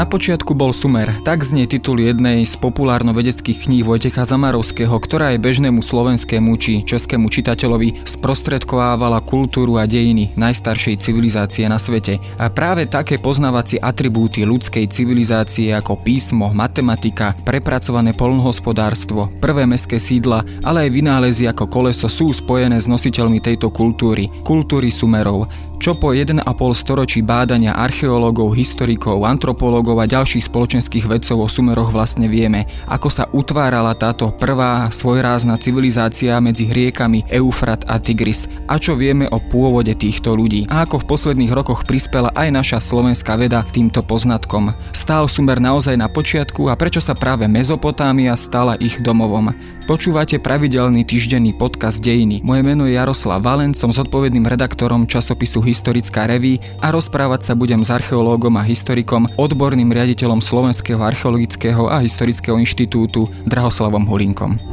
Na počiatku bol Sumer, tak znie titul jednej z populárno-vedeckých kníh Vojtecha Zamarovského, ktorá aj bežnému slovenskému či českému čitateľovi sprostredkovávala kultúru a dejiny najstaršej civilizácie na svete. A práve také poznávacie atribúty ľudskej civilizácie ako písmo, matematika, prepracované polnohospodárstvo, prvé meské sídla, ale aj vynálezy ako koleso sú spojené s nositeľmi tejto kultúry, kultúry Sumerov. Čo po 1,5 storočí bádania archeológov, historikov, antropológov a ďalších spoločenských vedcov o Sumeroch vlastne vieme, ako sa utvárala táto prvá svojrázna civilizácia medzi riekami Eufrat a Tigris a čo vieme o pôvode týchto ľudí a ako v posledných rokoch prispela aj naša slovenská veda k týmto poznatkom. Stál Sumer naozaj na počiatku a prečo sa práve Mezopotámia stala ich domovom? Počúvate pravidelný týždenný podcast Dejiny. Moje meno je Jaroslav Valen, som zodpovedným redaktorom časopisu Historická reví a rozprávať sa budem s archeológom a historikom, odborným riaditeľom Slovenského archeologického a historického inštitútu Drahoslavom Hulinkom.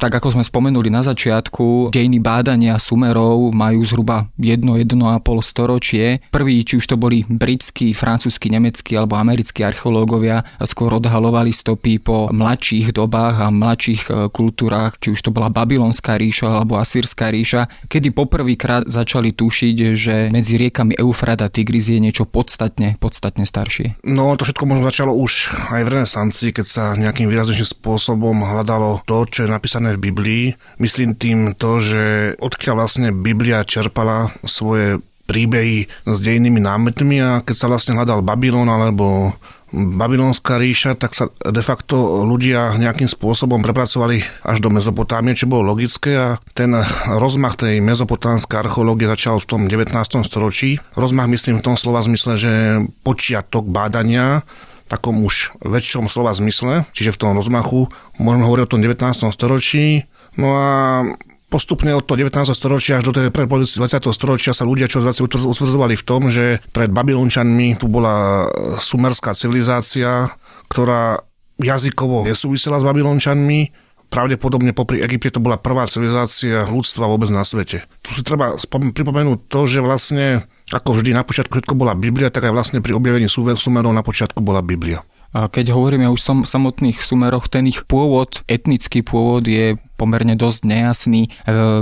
Tak ako sme spomenuli na začiatku, dejiny bádania Sumerov majú zhruba 1-1,5 storočie. Prvý, či už to boli britskí, francúzski, nemeckí alebo americkí archeológovia, skôr odhalovali stopy po mladších dobách a mladších e, kultúrách, či už to bola Babylonská ríša alebo Asýrská ríša, kedy poprvýkrát začali tušiť, že medzi riekami Eufrat a Tigris je niečo podstatne, podstatne staršie. No to všetko možno začalo už aj v renesancii, keď sa nejakým výraznejším spôsobom hľadalo to, čo je napísané v Biblii. Myslím tým to, že odkiaľ vlastne Biblia čerpala svoje príbehy s dejnými námetmi a keď sa vlastne hľadal Babylon alebo Babylonská ríša, tak sa de facto ľudia nejakým spôsobom prepracovali až do Mezopotámie, čo bolo logické a ten rozmach tej mezopotámskej archeológie začal v tom 19. storočí. Rozmach myslím v tom slova zmysle, že počiatok bádania takom už väčšom slova zmysle, čiže v tom rozmachu, môžeme hovoriť o tom 19. storočí, no a postupne od toho 19. storočia až do tej polovice 20. storočia sa ľudia čo utvrdzovali v tom, že pred Babylončanmi tu bola sumerská civilizácia, ktorá jazykovo nesúvisela s Babylončanmi, pravdepodobne popri Egypte to bola prvá civilizácia ľudstva vôbec na svete. Tu si treba pripomenúť to, že vlastne ako vždy na počiatku všetko bola Biblia, tak aj vlastne pri objavení Sumerov na počiatku bola Biblia. Keď hovoríme už o samotných Sumeroch, ten ich pôvod, etnický pôvod je pomerne dosť nejasný. E,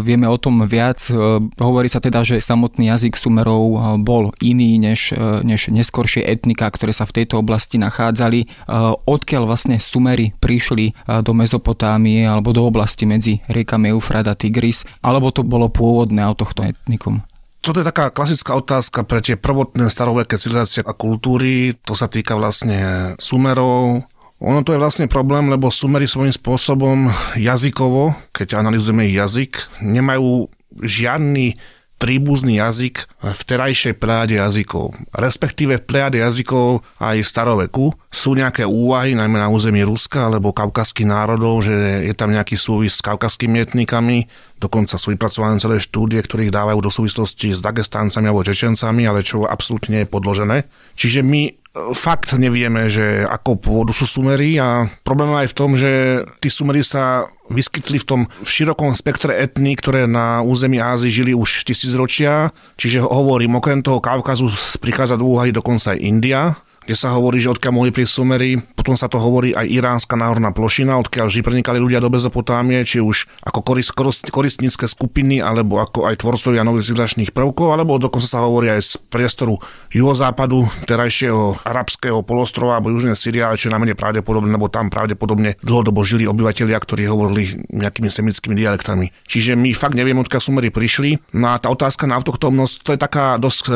vieme o tom viac. E, hovorí sa teda, že samotný jazyk Sumerov e, bol iný než, než neskoršie etnika, ktoré sa v tejto oblasti nachádzali. Odkiaľ vlastne Sumery prišli do Mezopotámie alebo do oblasti medzi riekami Eufrat a Tigris, alebo to bolo pôvodné autochton etnikum? Toto je taká klasická otázka pre tie prvotné staroveké civilizácie a kultúry. To sa týka vlastne Sumerov. Ono to je vlastne problém, lebo Sumery svojím spôsobom jazykovo, keď analizujeme jazyk, nemajú žiadny príbuzný jazyk v terajšej pláde jazykov. Respektíve v pláde jazykov aj staroveku sú nejaké úvahy, najmä na území Ruska alebo kaukazských národov, že je tam nejaký súvis s kaukazskými etnikami, dokonca sú vypracované celé štúdie, ktorých dávajú do súvislosti s Dagestáncami alebo Čečencami, ale čo absolútne je podložené. Čiže my fakt nevieme, že ako pôvodu sú Sumery a problém aj v tom, že tí Sumery sa vyskytli v tom v širokom spektre etní, ktoré na území Ázii žili už tisícročia. Čiže hovorím, okrem toho Kaukazu prichádza do úvahy dokonca aj India, kde sa hovorí, že odkiaľ mohli prísť Sumery. Potom sa to hovorí aj iránska náhorná plošina, odkiaľ vždy prenikali ľudia do Mezopotámie, či už ako korist, korist, koristnícke skupiny, alebo ako aj tvorcovia nových civilizačných prvkov, alebo dokonca sa hovorí aj z priestoru juhozápadu, terajšieho arabského polostrova alebo južnej Syrie, ale čo je najmenej pravdepodobné, lebo tam pravdepodobne dlhodobo žili obyvateľia, ktorí hovorili nejakými semickými dialektami. Čiže my fakt nevieme, odkiaľ Sumery prišli. No a tá otázka na autochtónnosť, to je taká dosť e,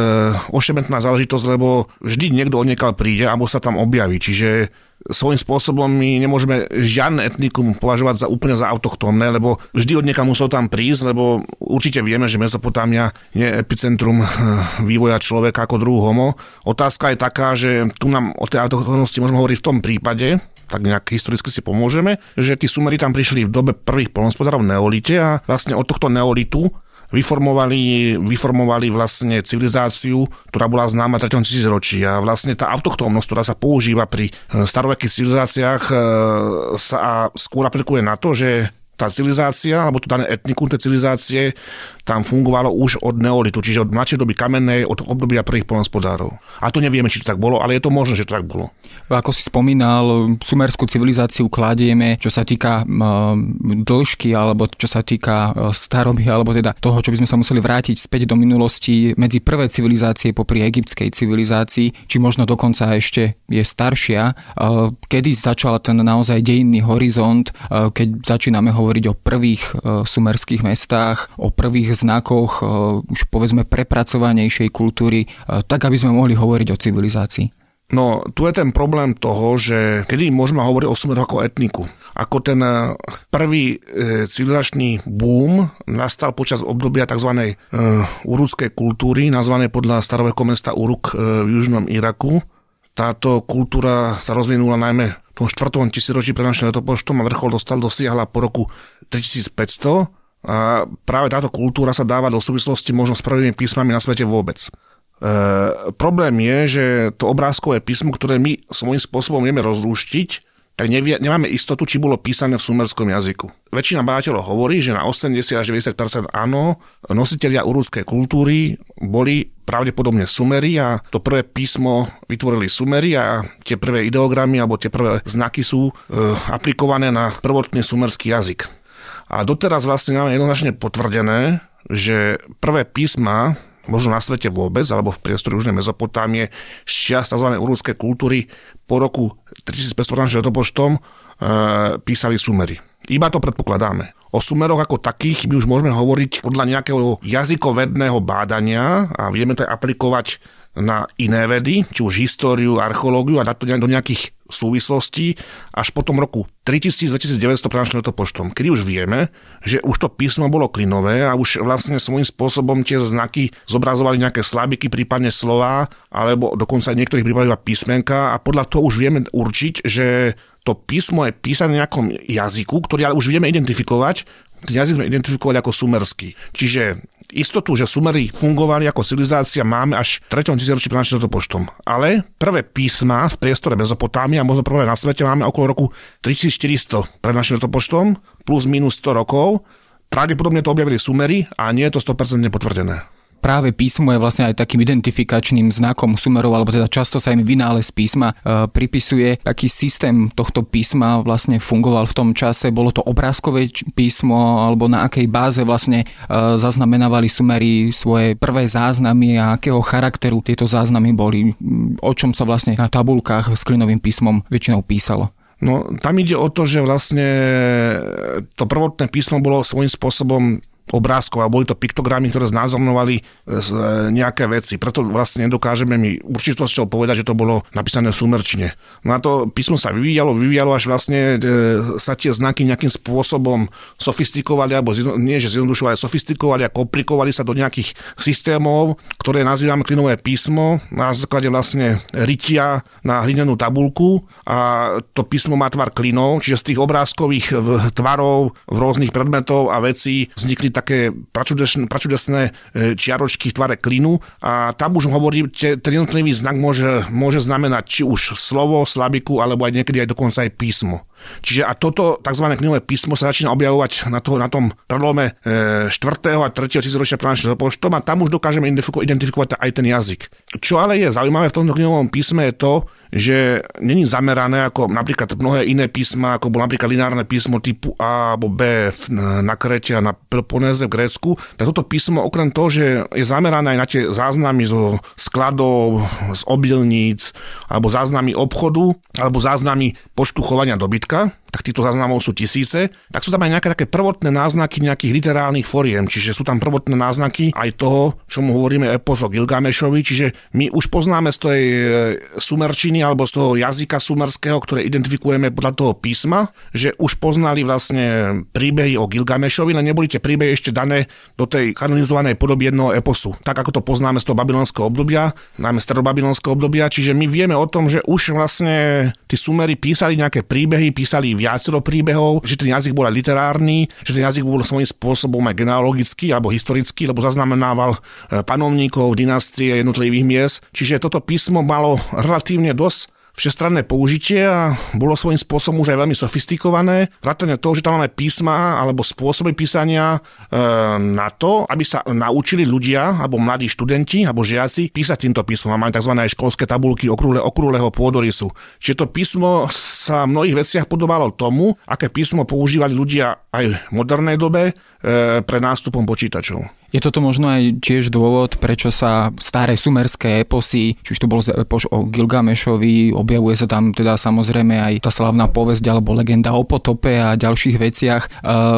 ošemetná záležitosť, lebo vždy niekto odniekal príde alebo sa tam objaví. Čiže svojím spôsobom my nemôžeme žiadne etnikum považovať za úplne za autochtónne, lebo vždy od nieka musel tam prísť, lebo určite vieme, že Mezopotámia je epicentrum eh, vývoja človeka ako druhú homo. Otázka je taká, že tu nám o tej autochtónnosti môžeme hovoriť v tom prípade, tak nejak historicky si pomôžeme, že tí Sumeri tam prišli v dobe prvých polnospodárov neolite a vlastne od tohto neolitu vyformovali, vyformovali vlastne civilizáciu, ktorá bola známa 3. tisícročí. A vlastne tá autochtónnosť, ktorá sa používa pri e, starovekých civilizáciách, e, sa skôr aplikuje na to, že tá civilizácia, alebo to dané etnikum tej civilizácie tam fungovalo už od neolitu, čiže od mladšej doby kamennej, od obdobia prvých polnospodárov. A to nevieme, či to tak bolo, ale je to možné, že to tak bolo. Ako si spomínal, sumerskú civilizáciu kladieme, čo sa týka dĺžky, alebo čo sa týka e, staroby, alebo teda toho, čo by sme sa museli vrátiť späť do minulosti medzi prvé civilizácie popri egyptskej civilizácii, či možno dokonca ešte je staršia. E, kedy začal ten naozaj dejinný horizont, e, keď začíname hovoriť o prvých sumerských mestách, o prvých znakoch už povedzme prepracovanejšej kultúry, tak aby sme mohli hovoriť o civilizácii. No, tu je ten problém toho, že kedy môžeme hovoriť o Sumeru ako etniku. Ako ten e, prvý e, civilizačný boom nastal počas obdobia tzv. E, urúckej kultúry, nazvané podľa starovekého mesta Uruk e, v južnom Iraku. Táto kultúra sa rozvinula najmä v tom 4. tisíročí pred našim letopočtom a vrchol dostal dosiahla po roku 3500 a práve táto kultúra sa dáva do súvislosti možno s prvými písmami na svete vôbec. E, problém je, že to obrázkové písmo, ktoré my svojím spôsobom vieme rozlúštiť, tak nevie, nemáme istotu, či bolo písané v sumerskom jazyku. Väčšina báteľov hovorí, že na 80 až 90 áno, nositeľia urúdskej kultúry boli pravdepodobne Sumeri a to prvé písmo vytvorili Sumeri a tie prvé ideogramy alebo tie prvé znaky sú e, aplikované na prvotný sumerský jazyk. A doteraz vlastne máme jednoznačne potvrdené, že prvé písma možno na svete vôbec, alebo v priestore Južnej Mezopotámie, z čias tzv. urúskej kultúry po roku 3500 letopočtom e, písali Sumery. Iba to predpokladáme. O Sumeroch ako takých my už môžeme hovoriť podľa nejakého jazykovedného bádania a vieme to aj aplikovať na iné vedy, či už históriu, archeológiu a dať to do nejakých súvislostí až po tom roku 3000-2900 pred letopočtom, kedy už vieme, že už to písmo bolo klinové a už vlastne svojím spôsobom tie znaky zobrazovali nejaké slabiky, prípadne slova, alebo dokonca aj niektorých prípadoch iba písmenka a podľa toho už vieme určiť, že to písmo je písané v nejakom jazyku, ktorý ale už vieme identifikovať, ten jazyk sme identifikovali ako sumerský. Čiže Istotu, že Sumeri fungovali ako civilizácia máme až v 3. tisíročí pred našim poštom. Ale prvé písma v priestore Mezopotámie a možno prvé na svete máme okolo roku 3400 pred našim poštom, plus minus 100 rokov. Pravdepodobne to objavili Sumeri a nie je to 100% potvrdené práve písmo je vlastne aj takým identifikačným znakom sumerov, alebo teda často sa im vynález písma e, pripisuje. Aký systém tohto písma vlastne fungoval v tom čase? Bolo to obrázkové písmo, alebo na akej báze vlastne e, zaznamenávali sumery svoje prvé záznamy a akého charakteru tieto záznamy boli? O čom sa vlastne na tabulkách s klinovým písmom väčšinou písalo? No, tam ide o to, že vlastne to prvotné písmo bolo svojím spôsobom obrázkov a boli to piktogramy, ktoré znázornovali e, e, nejaké veci. Preto vlastne nedokážeme mi určitosťou povedať, že to bolo napísané v sumerčine. No to písmo sa vyvíjalo, vyvíjalo, až vlastne e, sa tie znaky nejakým spôsobom sofistikovali, alebo nie, že zjednodušovali, sofistikovali a komplikovali sa do nejakých systémov, ktoré nazývame klinové písmo na základe vlastne rytia na hlinenú tabulku a to písmo má tvar klinov, čiže z tých obrázkových tvarov v rôznych predmetov a vecí vznikli tak také pračudesné, pračudesné e, čiaročky v tvare klinu a tam už hovorí, ten jednotlivý znak môže, môže znamenať či už slovo, slabiku, alebo aj niekedy aj dokonca aj písmo. Čiže a toto tzv. knihové písmo sa začína objavovať na, toho, na tom prelome e, 4. a 3. tisícročia pred našim a tam už dokážeme identifikovať aj ten jazyk. Čo ale je zaujímavé v tomto knihovom písme je to, že není zamerané ako napríklad mnohé iné písma, ako bolo napríklad lineárne písmo typu A alebo B na Krete a na Peloponéze v Grécku, tak toto písmo okrem toho, že je zamerané aj na tie záznamy zo skladov, z obilníc, alebo záznamy obchodu, alebo záznamy počtu chovania dobytka, tak týchto záznamov sú tisíce, tak sú tam aj nejaké také prvotné náznaky nejakých literálnych foriem, čiže sú tam prvotné náznaky aj toho, čo mu hovoríme epos o Gilgamešovi, čiže my už poznáme z tej e, sumerčiny alebo z toho jazyka sumerského, ktoré identifikujeme podľa toho písma, že už poznali vlastne príbehy o Gilgamešovi, ale neboli tie príbehy ešte dané do tej kanonizovanej podoby jednoho eposu, tak ako to poznáme z toho babylonského obdobia, najmä starobabylonského obdobia, čiže my vieme o tom, že už vlastne tí sumery písali nejaké príbehy, písali viacero príbehov, že ten jazyk bol aj literárny, že ten jazyk bol svojím spôsobom aj genealogický alebo historický, lebo zaznamenával e, panovníkov, dynastie jednotlivých miest. Čiže toto písmo malo relatívne dosť všestranné použitie a bolo svojím spôsobom už aj veľmi sofistikované. Vrátane toho, že tam máme písma alebo spôsoby písania e, na to, aby sa naučili ľudia alebo mladí študenti alebo žiaci písať týmto písmom. Máme tzv. školské tabulky okrúhle, okrúhleho pôdorysu. Čiže to písmo sa v mnohých veciach podobalo tomu, aké písmo používali ľudia aj v modernej dobe e, pre nástupom počítačov. Je toto možno aj tiež dôvod, prečo sa staré sumerské eposy, či už to bol epoš o Gilgamešovi, objavuje sa tam teda samozrejme aj tá slavná povesť alebo legenda o potope a ďalších veciach, e,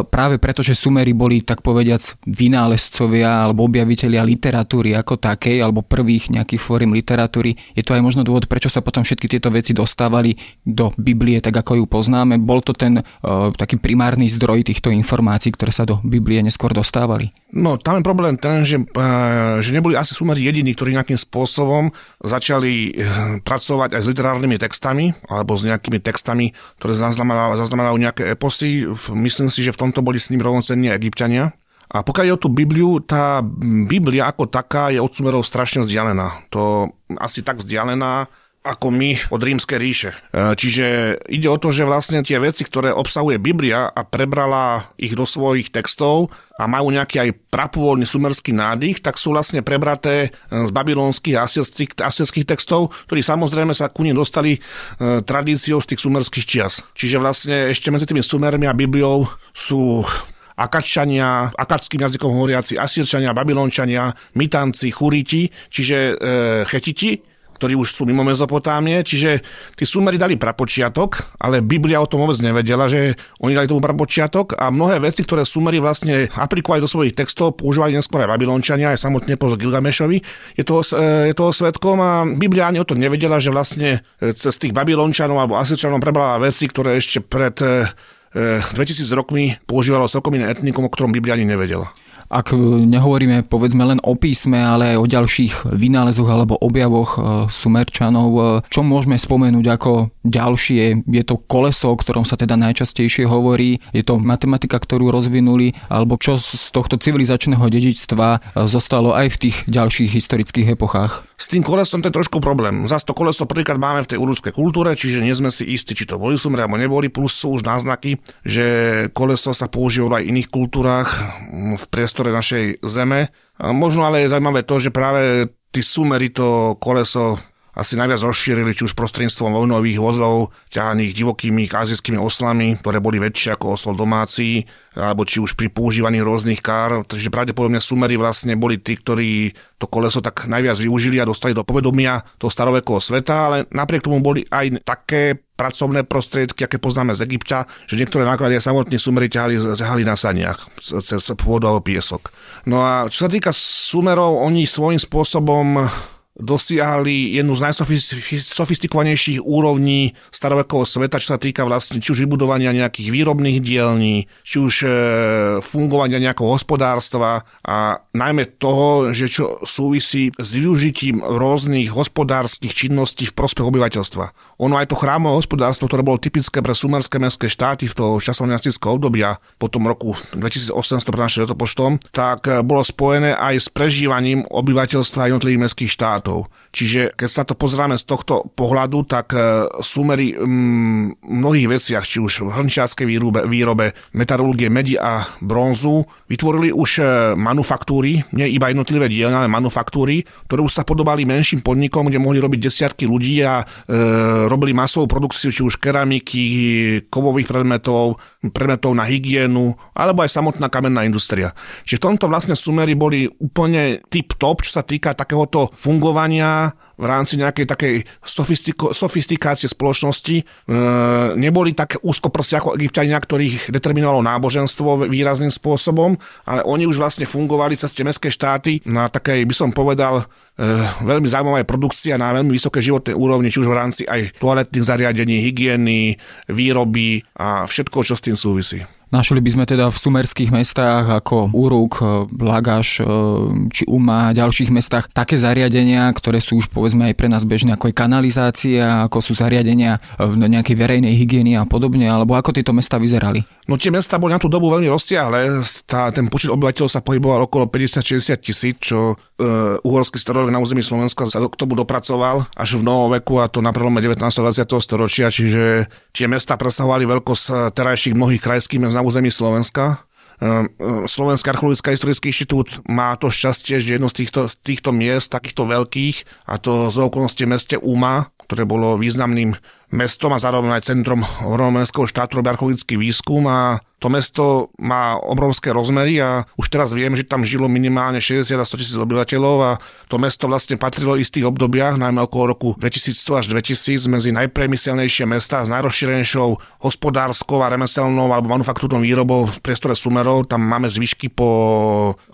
práve preto, že Sumery boli tak povediac vynálezcovia alebo objavitelia literatúry ako takej, alebo prvých nejakých fóriem literatúry. Je to aj možno dôvod, prečo sa potom všetky tieto veci dostávali do Biblie, tak ako ju poznáme. Bol to ten uh, taký primárny zdroj týchto informácií, ktoré sa do Biblie neskôr dostávali? No, tam je problém ten, že, eh, že neboli asi sumeri jediní, ktorí nejakým spôsobom začali eh, pracovať aj s literárnymi textami, alebo s nejakými textami, ktoré zaznamenajú, zaznamenajú nejaké eposy. Myslím si, že v tomto boli s ním rovnocenní egyptiania. A pokiaľ je o tú Bibliu, tá Biblia ako taká je od sumerov strašne vzdialená. To asi tak vzdialená, ako my od rímskej ríše. E, čiže ide o to, že vlastne tie veci, ktoré obsahuje Biblia a prebrala ich do svojich textov a majú nejaký aj prapôvodný sumerský nádych, tak sú vlastne prebraté z babylonských a asierských textov, ktorí samozrejme sa ku nim dostali e, tradíciou z tých sumerských čias. Čiže vlastne ešte medzi tými sumermi a Bibliou sú Akačania, akačským jazykom hovoriaci, Asírčania, Babylončania, Mitanci, Churiti, čiže e, Chetiti, ktorí už sú mimo Mezopotámie, čiže tí Sumeri dali prapočiatok, ale Biblia o tom vôbec nevedela, že oni dali tomu prapočiatok a mnohé veci, ktoré Sumeri vlastne aplikovali do svojich textov, používali neskôr aj Babylončania, aj samotne po Gilgamešovi, je toho, e, je toho svetkom a Biblia ani o tom nevedela, že vlastne e, cez tých Babylončanov alebo Asirčanov prebrala veci, ktoré ešte pred 2000 e, rokmi používalo celkom iné etnikum, o ktorom Biblia ani nevedela ak nehovoríme povedzme len o písme, ale aj o ďalších vynálezoch alebo objavoch e, Sumerčanov, e, čo môžeme spomenúť ako ďalšie? Je to koleso, o ktorom sa teda najčastejšie hovorí, je to matematika, ktorú rozvinuli, alebo čo z tohto civilizačného dedičstva e, zostalo aj v tých ďalších historických epochách? S tým kolesom to je trošku problém. Zas to koleso prvýkrát máme v tej urudskej kultúre, čiže nie sme si istí, či to boli sumri alebo neboli, plus sú už náznaky, že koleso sa používalo aj v iných kultúrach v priestore našej zeme. Možno ale je zaujímavé to, že práve tí sumery to koleso asi najviac rozšírili, či už prostredníctvom vojnových vozov, ťahaných divokými azijskými oslami, ktoré boli väčšie ako osol domáci, alebo či už pri používaní rôznych kár. Takže pravdepodobne sumery vlastne boli tí, ktorí to koleso tak najviac využili a dostali do povedomia toho starovekého sveta, ale napriek tomu boli aj také pracovné prostriedky, aké poznáme z Egypta, že niektoré náklady samotní sumery ťahali, ťahali na saniach cez pôdu alebo piesok. No a čo sa týka sumerov, oni svojím spôsobom dosiahli jednu z najsofistikovanejších úrovní starovekového sveta, čo sa týka vlastne či už vybudovania nejakých výrobných dielní, či už e, fungovania nejakého hospodárstva a najmä toho, že čo súvisí s využitím rôznych hospodárskych činností v prospech obyvateľstva. Ono aj to chrámové hospodárstvo, ktoré bolo typické pre sumerské mestské štáty v toho časovniastického obdobia po tom roku 2800 pred našim letopočtom, tak e, bolo spojené aj s prežívaním obyvateľstva jednotlivých mestských štátov štátov. Čiže keď sa to pozrieme z tohto pohľadu, tak e, sumery v mnohých veciach, či už v hrnčiarskej výrobe, výrobe metalurgie medi a bronzu, vytvorili už e, manufaktúry, nie iba jednotlivé dielne, ale manufaktúry, ktoré už sa podobali menším podnikom, kde mohli robiť desiatky ľudí a e, robili masovú produkciu, či už keramiky, kovových predmetov, predmetov na hygienu, alebo aj samotná kamenná industria. Čiže v tomto vlastne sumery boli úplne tip-top, čo sa týka takéhoto fungovania v rámci nejakej takej sofistikácie spoločnosti e, neboli také úzkoprsia ako egyptiania, ktorých determinovalo náboženstvo výrazným spôsobom, ale oni už vlastne fungovali cez tie mestské štáty na takej, by som povedal, e, veľmi zaujímavá produkcia na veľmi vysoké životnej úrovni, či už v rámci aj toaletných zariadení, hygieny, výroby a všetko, čo s tým súvisí. Našli by sme teda v sumerských mestách ako Uruk, e, Lagaš e, či Uma a ďalších mestách také zariadenia, ktoré sú už povedzme aj pre nás bežné, ako je kanalizácia, ako sú zariadenia e, nejakej verejnej hygieny a podobne, alebo ako tieto mesta vyzerali? No tie mesta boli na tú dobu veľmi rozsiahle, tá, ten počet obyvateľov sa pohyboval okolo 50-60 tisíc, čo e, uhorský starovek na území Slovenska sa k tomu dopracoval až v novoveku a to na prelome 19. a 20. storočia, čiže tie mesta presahovali veľkosť terajších mnohých krajských mest na území Slovenska. E, e, Slovenský archeologický historický inštitút má to šťastie, že jedno z týchto, z týchto miest, takýchto veľkých, a to z okolnosti meste Uma, ktoré bolo významným mestom a zároveň aj centrom romenského štátu robí archeologický výskum a to mesto má obrovské rozmery a už teraz viem, že tam žilo minimálne 60 a 100 tisíc obyvateľov a to mesto vlastne patrilo v istých obdobiach, najmä okolo roku 2100 až 2000 medzi najpremyselnejšie mesta s najrozšírenejšou hospodárskou a remeselnou alebo manufaktúrnou výrobou v priestore Sumerov. Tam máme zvyšky po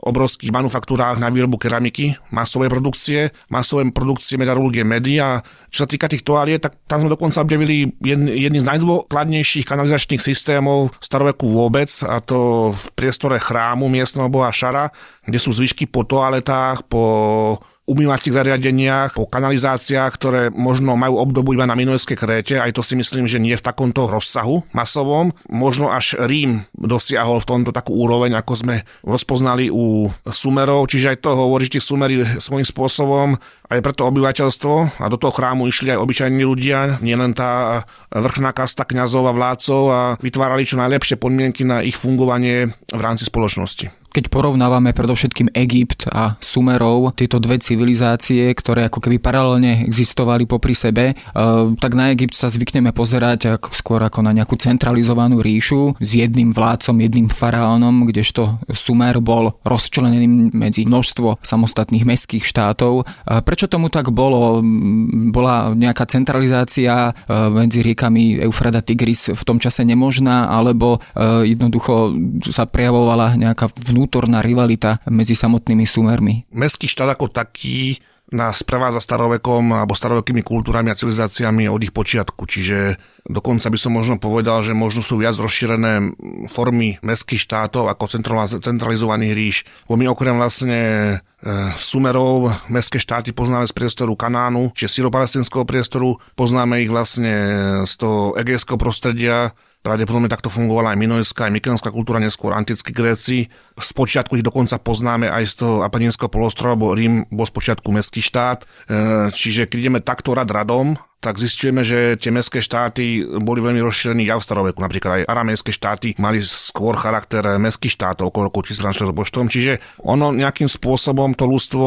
obrovských manufaktúrách na výrobu keramiky, masovej produkcie, masovej produkcie metalurgie medy a čo sa týka tých toaliet, tak tam sme dokonca objavili jedný z najdôkladnejších kanalizačných systémov staroveku vôbec, a to v priestore chrámu miestneho boha Šara, kde sú zvyšky po toaletách, po umývacích zariadeniach, po kanalizáciách, ktoré možno majú obdobu iba na Minojskej Kréte, aj to si myslím, že nie v takomto rozsahu masovom. Možno až Rím dosiahol v tomto takú úroveň, ako sme rozpoznali u Sumerov, čiže aj to hovorí, že Sumery svojím spôsobom aj pre to obyvateľstvo a do toho chrámu išli aj obyčajní ľudia, nielen tá vrchná kasta kňazov a vládcov a vytvárali čo najlepšie podmienky na ich fungovanie v rámci spoločnosti keď porovnávame predovšetkým Egypt a Sumerov, tieto dve civilizácie, ktoré ako keby paralelne existovali popri sebe, eh, tak na Egypt sa zvykneme pozerať ako, skôr ako na nejakú centralizovanú ríšu s jedným vládcom, jedným faraónom, kdežto Sumer bol rozčlenený medzi množstvo samostatných mestských štátov. Prečo tomu tak bolo? Bola nejaká centralizácia eh, medzi riekami Eufrada Tigris v tom čase nemožná, alebo jednoducho sa prejavovala nejaká vnútorná vnútorná rivalita medzi samotnými sumermi. Mestský štát ako taký nás prevádza starovekom alebo starovekými kultúrami a civilizáciami od ich počiatku. Čiže dokonca by som možno povedal, že možno sú viac rozšírené formy mestských štátov ako centralizovaných ríš. Bo my okrem vlastne e, Sumerov, mestské štáty poznáme z priestoru Kanánu, čiže syropalestinského priestoru, poznáme ich vlastne z toho egejského prostredia, Pravdepodobne takto fungovala aj minojská, aj mykenská kultúra, neskôr antickí Gréci. Spočiatku ich dokonca poznáme aj z toho Apeninského polostrova, bo Rím bol spočiatku mestský štát. E, čiže keď ideme takto rad radom, tak zistujeme, že tie mestské štáty boli veľmi rozšírené aj v staroveku. Napríklad aj aramejské štáty mali skôr charakter mestských štátov okolo roku 1000 počtom. Čiže ono nejakým spôsobom to ľudstvo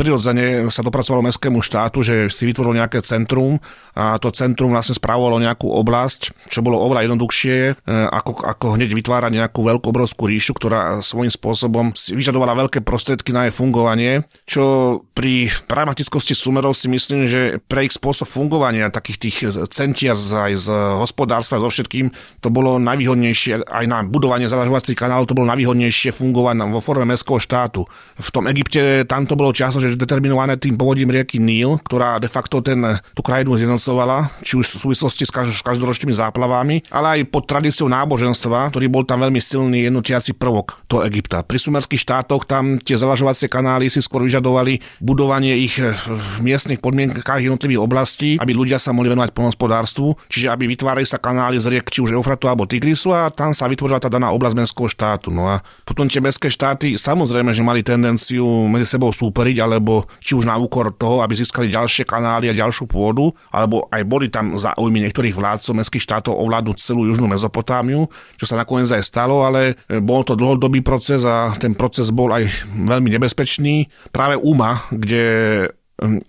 prirodzene sa dopracovalo mestskému štátu, že si vytvoril nejaké centrum a to centrum vlastne správovalo nejakú oblasť, čo bolo oveľa jednoduchšie, e, ako, ako hneď vytvárať nejakú veľkú obrovskú ríšu, ktorá svojím spôsobom si vyžadovala veľké prostriedky na jej fungovanie, čo pri pragmatickosti sumerov si myslím, že pre ich spôsob fungovania fungovania takých tých centier aj z hospodárstva, so všetkým, to bolo najvýhodnejšie, aj na budovanie zalažovacích kanálov, to bolo najvýhodnejšie fungovať vo forme mestského štátu. V tom Egypte tam to bolo často, že determinované tým povodím rieky Níl, ktorá de facto ten, tú krajinu zjednocovala, či už v súvislosti s, s každoročnými záplavami, ale aj pod tradíciou náboženstva, ktorý bol tam veľmi silný jednotiaci prvok do Egypta. Pri sumerských štátoch tam tie zalažovacie kanály si skôr vyžadovali budovanie ich v miestnych podmienkach jednotlivých oblastí aby ľudia sa mohli venovať polnospodárstvu, čiže aby vytvárali sa kanály z riek, či už Eufratu alebo Tigrisu a tam sa vytvorila tá daná oblasť mestského štátu. No a potom tie mestské štáty samozrejme, že mali tendenciu medzi sebou súperiť, alebo či už na úkor toho, aby získali ďalšie kanály a ďalšiu pôdu, alebo aj boli tam záujmy niektorých vládcov mestských štátov ovládnuť celú južnú Mezopotámiu, čo sa nakoniec aj stalo, ale bol to dlhodobý proces a ten proces bol aj veľmi nebezpečný. Práve Uma, kde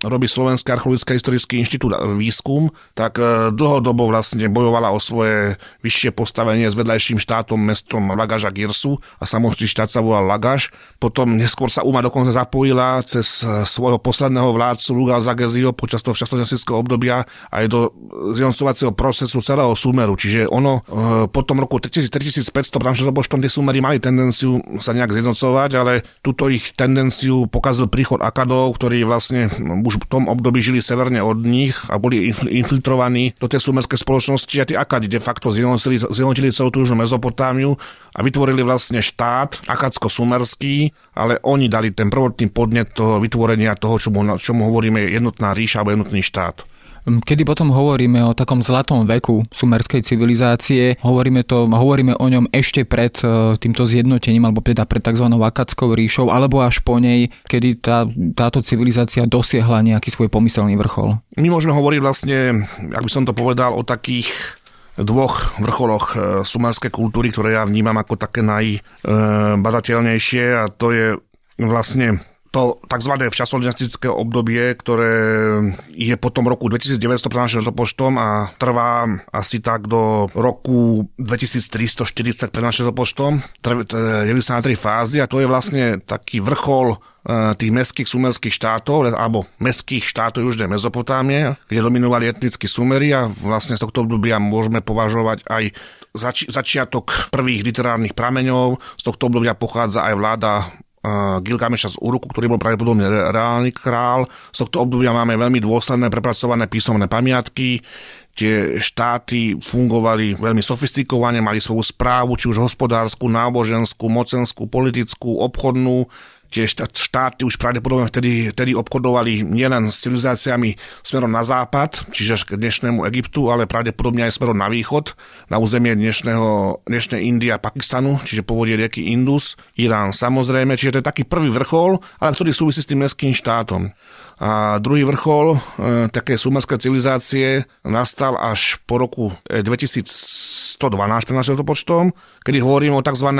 robí Slovenský archeologický historický inštitút výskum, tak e, dlhodobo vlastne bojovala o svoje vyššie postavenie s vedľajším štátom mestom Lagaža Girsu a samotný štát sa volal Lagaš. Potom neskôr sa Uma dokonca zapojila cez e, svojho posledného vládcu Lugal Zagezio počas toho častonesického obdobia aj do zjednocovacieho procesu celého Sumeru. Čiže ono e, po tom roku 3500 pretože počtom tie Sumery mali tendenciu sa nejak zjednocovať, ale túto ich tendenciu pokazil príchod Akadov, ktorí vlastne už v tom období žili severne od nich a boli infiltrovaní do tej sumerskej spoločnosti a tí Akadi de facto zjednotili, zjednotili celú tú južnú Mezopotámiu a vytvorili vlastne štát akadsko-sumerský, ale oni dali ten prvotný podnet toho vytvorenia toho, čo mu, čo mu hovoríme jednotná ríša alebo jednotný štát. Kedy potom hovoríme o takom zlatom veku sumerskej civilizácie, hovoríme, to, hovoríme o ňom ešte pred e, týmto zjednotením, alebo teda pred tzv. Akadskou ríšou, alebo až po nej, kedy tá, táto civilizácia dosiahla nejaký svoj pomyselný vrchol. My môžeme hovoriť vlastne, ak by som to povedal, o takých dvoch vrcholoch e, sumerskej kultúry, ktoré ja vnímam ako také najbadateľnejšie a to je vlastne to tzv. včasodinastické obdobie, ktoré je potom roku 1900 pred našim a trvá asi tak do roku 2340 pred našim letopočtom. Sa na tri fázy a to je vlastne taký vrchol e, tých mestských sumerských štátov, alebo mestských štátov Južnej Mezopotámie, kde dominovali etnickí sumeri a vlastne z tohto obdobia môžeme považovať aj zači- začiatok prvých literárnych prameňov. Z tohto obdobia pochádza aj vláda Gilgameša z Uruku, ktorý bol pravdepodobne reálny král. Z tohto obdobia máme veľmi dôsledné prepracované písomné pamiatky. Tie štáty fungovali veľmi sofistikovane, mali svoju správu, či už hospodárskú, náboženskú, mocenskú, politickú, obchodnú, tie štáty už pravdepodobne vtedy, vtedy obchodovali nielen s civilizáciami smerom na západ, čiže k dnešnému Egyptu, ale pravdepodobne aj smerom na východ, na územie dnešného, dnešnej Indie a Pakistanu, čiže povodie rieky Indus, Irán samozrejme, čiže to je taký prvý vrchol, ale ktorý súvisí s tým mestským štátom. A druhý vrchol e, také sumerské civilizácie nastal až po roku 2112 pre našim počtom, kedy hovoríme o tzv.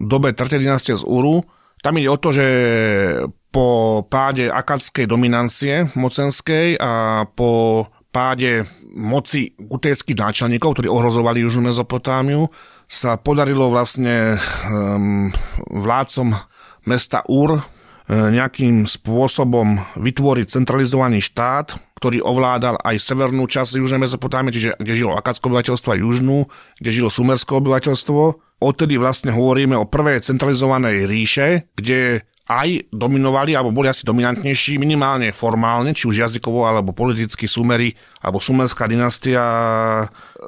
dobe 3. dynastie z Uru, tam ide o to, že po páde akadskej dominancie mocenskej a po páde moci gutejských náčelníkov, ktorí ohrozovali Južnú Mezopotámiu, sa podarilo vlastne um, vládcom mesta e, nejakým spôsobom vytvoriť centralizovaný štát, ktorý ovládal aj severnú časť Južnej Mezopotámie, čiže kde žilo akadské obyvateľstvo a južnú, kde žilo sumerské obyvateľstvo odtedy vlastne hovoríme o prvej centralizovanej ríše, kde aj dominovali, alebo boli asi dominantnejší, minimálne formálne, či už jazykovo, alebo politicky sumery, alebo sumerská dynastia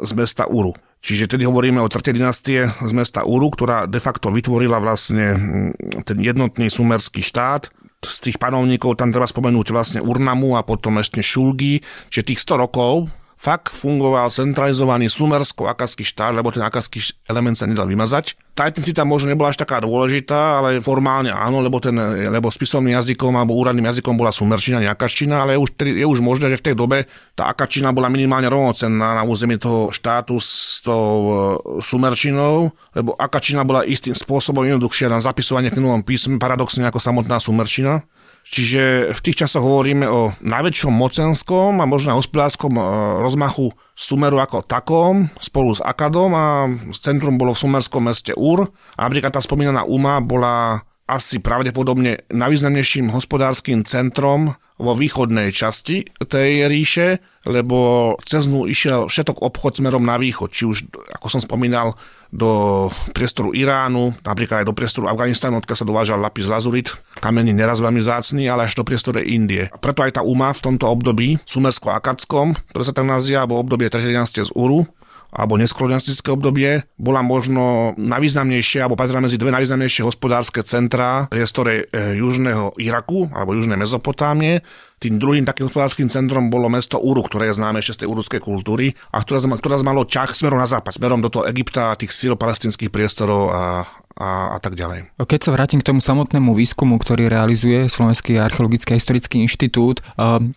z mesta Uru. Čiže tedy hovoríme o trte dynastie z mesta Uru, ktorá de facto vytvorila vlastne mm, ten jednotný sumerský štát. Z tých panovníkov tam treba spomenúť vlastne Urnamu a potom ešte Šulgi, čiže tých 100 rokov fakt fungoval centralizovaný sumersko-akadský štát, lebo ten akadský element sa nedal vymazať. Tá etnicita možno nebola až taká dôležitá, ale formálne áno, lebo, ten, lebo spisovným jazykom alebo úradným jazykom bola sumerčina, nejakaščina, ale je už, je už možné, že v tej dobe tá akačina bola minimálne rovnocenná na území toho štátu s tou e, sumerčinou, lebo akačina bola istým spôsobom jednoduchšia na zapisovanie k novom písme, paradoxne ako samotná sumerčina. Čiže v tých časoch hovoríme o najväčšom mocenskom a možno hospodárskom e, rozmachu Sumeru ako takom, spolu s Akadom a centrum bolo v sumerskom meste Ur. A napríklad tá spomínaná Uma bola asi pravdepodobne najvýznamnejším hospodárskym centrom vo východnej časti tej ríše, lebo cez ňu išiel všetok obchod smerom na východ, či už, ako som spomínal, do priestoru Iránu, napríklad aj do priestoru Afganistanu, odkiaľ sa dovážal lapis lazurit, kamenný neraz veľmi zácný, ale až do priestoru Indie. A preto aj tá Uma v tomto období, sumersko-akadskom, ktoré sa tam nazýva, alebo obdobie 3. z Uru, alebo neskolonialistické obdobie, bola možno najvýznamnejšie, alebo patrila medzi dve najvýznamnejšie hospodárske centrá priestore e, južného Iraku alebo južnej Mezopotámie. Tým druhým takým hospodárským centrom bolo mesto Uru, ktoré je známe ešte z tej urudskej kultúry a ktoré, ktoré malo ťah smerom na západ, smerom do toho Egypta, tých síl palestinských priestorov a, a, a tak ďalej. Keď sa vrátim k tomu samotnému výskumu, ktorý realizuje Slovenský archeologický a historický inštitút,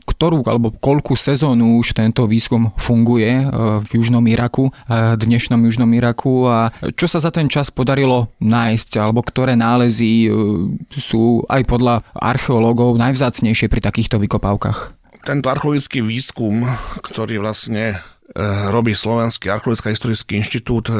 ktorú alebo koľku sezónu už tento výskum funguje v Južnom Iraku, dnešnom Južnom Iraku a čo sa za ten čas podarilo nájsť, alebo ktoré nálezy e, sú aj podľa archeológov najvzácnejšie pri takýchto vykopávkach? Tento archeologický výskum, ktorý vlastne robí Slovenský archeologický historický inštitút eh,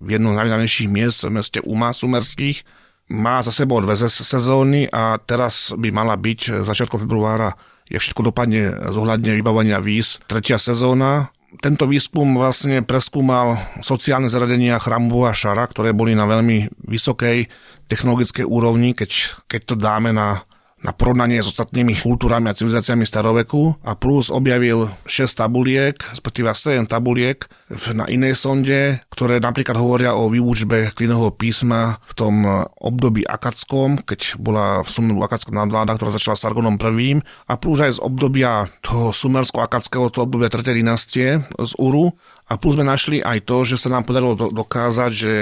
v jednom z najvýznamnejších miest v meste Uma Sumerských. Má za sebou dve sezóny a teraz by mala byť začiatkom februára, je všetko dopadne zohľadne vybavenia víz, tretia sezóna. Tento výskum vlastne preskúmal sociálne zariadenia chramu a šara, ktoré boli na veľmi vysokej technologickej úrovni, keď, keď to dáme na na porovnanie s ostatnými kultúrami a civilizáciami staroveku a plus objavil 6 tabuliek, respektíve 7 tabuliek na inej sonde, ktoré napríklad hovoria o výučbe klinového písma v tom období akadskom, keď bola v Sumeru akadská nadvláda, ktorá začala s Argonom I. a plus aj z obdobia toho sumersko-akadského, toho obdobia 3. dynastie z Uru. A plus sme našli aj to, že sa nám podarilo dokázať, že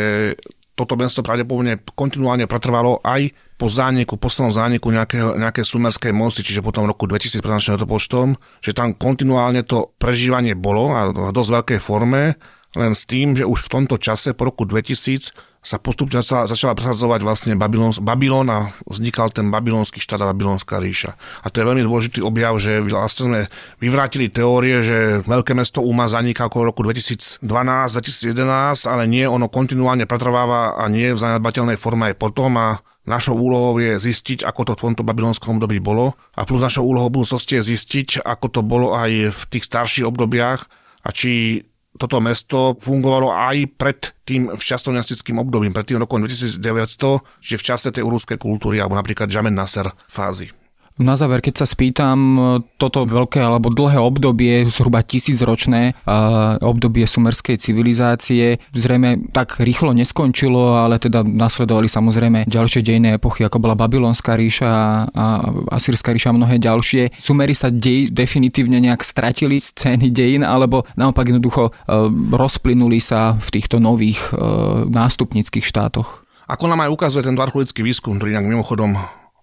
toto mesto pravdepodobne kontinuálne pretrvalo aj po zániku, poslednom zániku nejaké, nejaké sumerskej moci, čiže potom v roku 2000 pred našim letopočtom, že tam kontinuálne to prežívanie bolo a v dosť veľkej forme, len s tým, že už v tomto čase po roku 2000 sa postupne začala, začala presadzovať vlastne Babylon, Babylon a vznikal ten babylonský štát a babylonská ríša. A to je veľmi dôležitý objav, že vlastne sme vyvrátili teórie, že veľké mesto Uma zaniká okolo roku 2012-2011, ale nie, ono kontinuálne pretrváva a nie v zanedbateľnej forme aj potom a Našou úlohou je zistiť, ako to v tomto babylonskom období bolo a plus našou úlohou budúcnosti je zistiť, ako to bolo aj v tých starších obdobiach a či toto mesto fungovalo aj pred tým včasnonastickým obdobím, pred tým rokom 2900, že v čase tej urúskej kultúry, alebo napríklad Jamen Nasser fázy. Na záver, keď sa spýtam, toto veľké alebo dlhé obdobie, zhruba tisícročné obdobie sumerskej civilizácie, zrejme tak rýchlo neskončilo, ale teda nasledovali samozrejme ďalšie dejné epochy, ako bola Babylonská ríša a Asýrska ríša a mnohé ďalšie. Sumery sa dej, definitívne nejak stratili z scény dejín, alebo naopak jednoducho e, rozplynuli sa v týchto nových e, nástupnických štátoch. Ako nám aj ukazuje ten archeologický výskum, ktorý inak mimochodom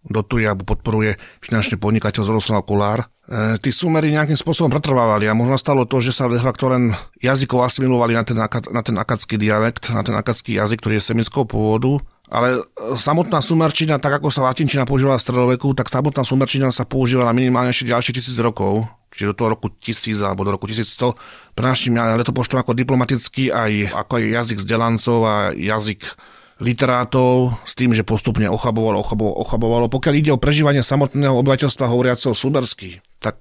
dotuje alebo podporuje finančný podnikateľ Zoroslav Kolár. E, tí sumery nejakým spôsobom pretrvávali a možno stalo to, že sa de facto len jazykov asimilovali na ten, na ten akadský dialekt, na ten akadský jazyk, ktorý je semického pôvodu. Ale samotná sumerčina, tak ako sa latinčina používala v stredoveku, tak samotná sumerčina sa používala minimálne ešte ďalšie tisíc rokov, čiže do toho roku 1000 alebo do roku 1100. Pre našim letopočtom ako diplomatický aj ako aj jazyk vzdelancov a jazyk literátov s tým, že postupne ochabovalo, ochabovalo, ochabovalo. Pokiaľ ide o prežívanie samotného obyvateľstva hovoriaceho subersky, tak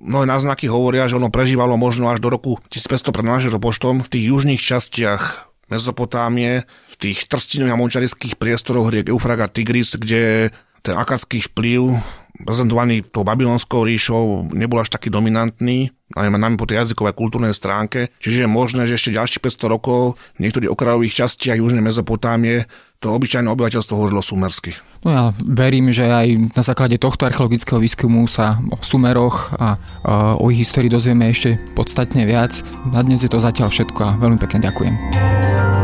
mnohé náznaky hovoria, že ono prežívalo možno až do roku 1500 pred našim poštom v tých južných častiach Mezopotámie, v tých trstinových a mončarických priestoroch riek a Tigris, kde ten akadský vplyv prezentovaný tou babylonskou ríšou nebol až taký dominantný, najmä najmä po tej jazykovej kultúrnej stránke. Čiže je možné, že ešte ďalších 500 rokov v niektorých okrajových častiach južnej Mezopotámie to obyčajné obyvateľstvo hovorilo sumersky. No ja verím, že aj na základe tohto archeologického výskumu sa o Sumeroch a, a o ich histórii dozvieme ešte podstatne viac. Na dnes je to zatiaľ všetko a veľmi pekne ďakujem.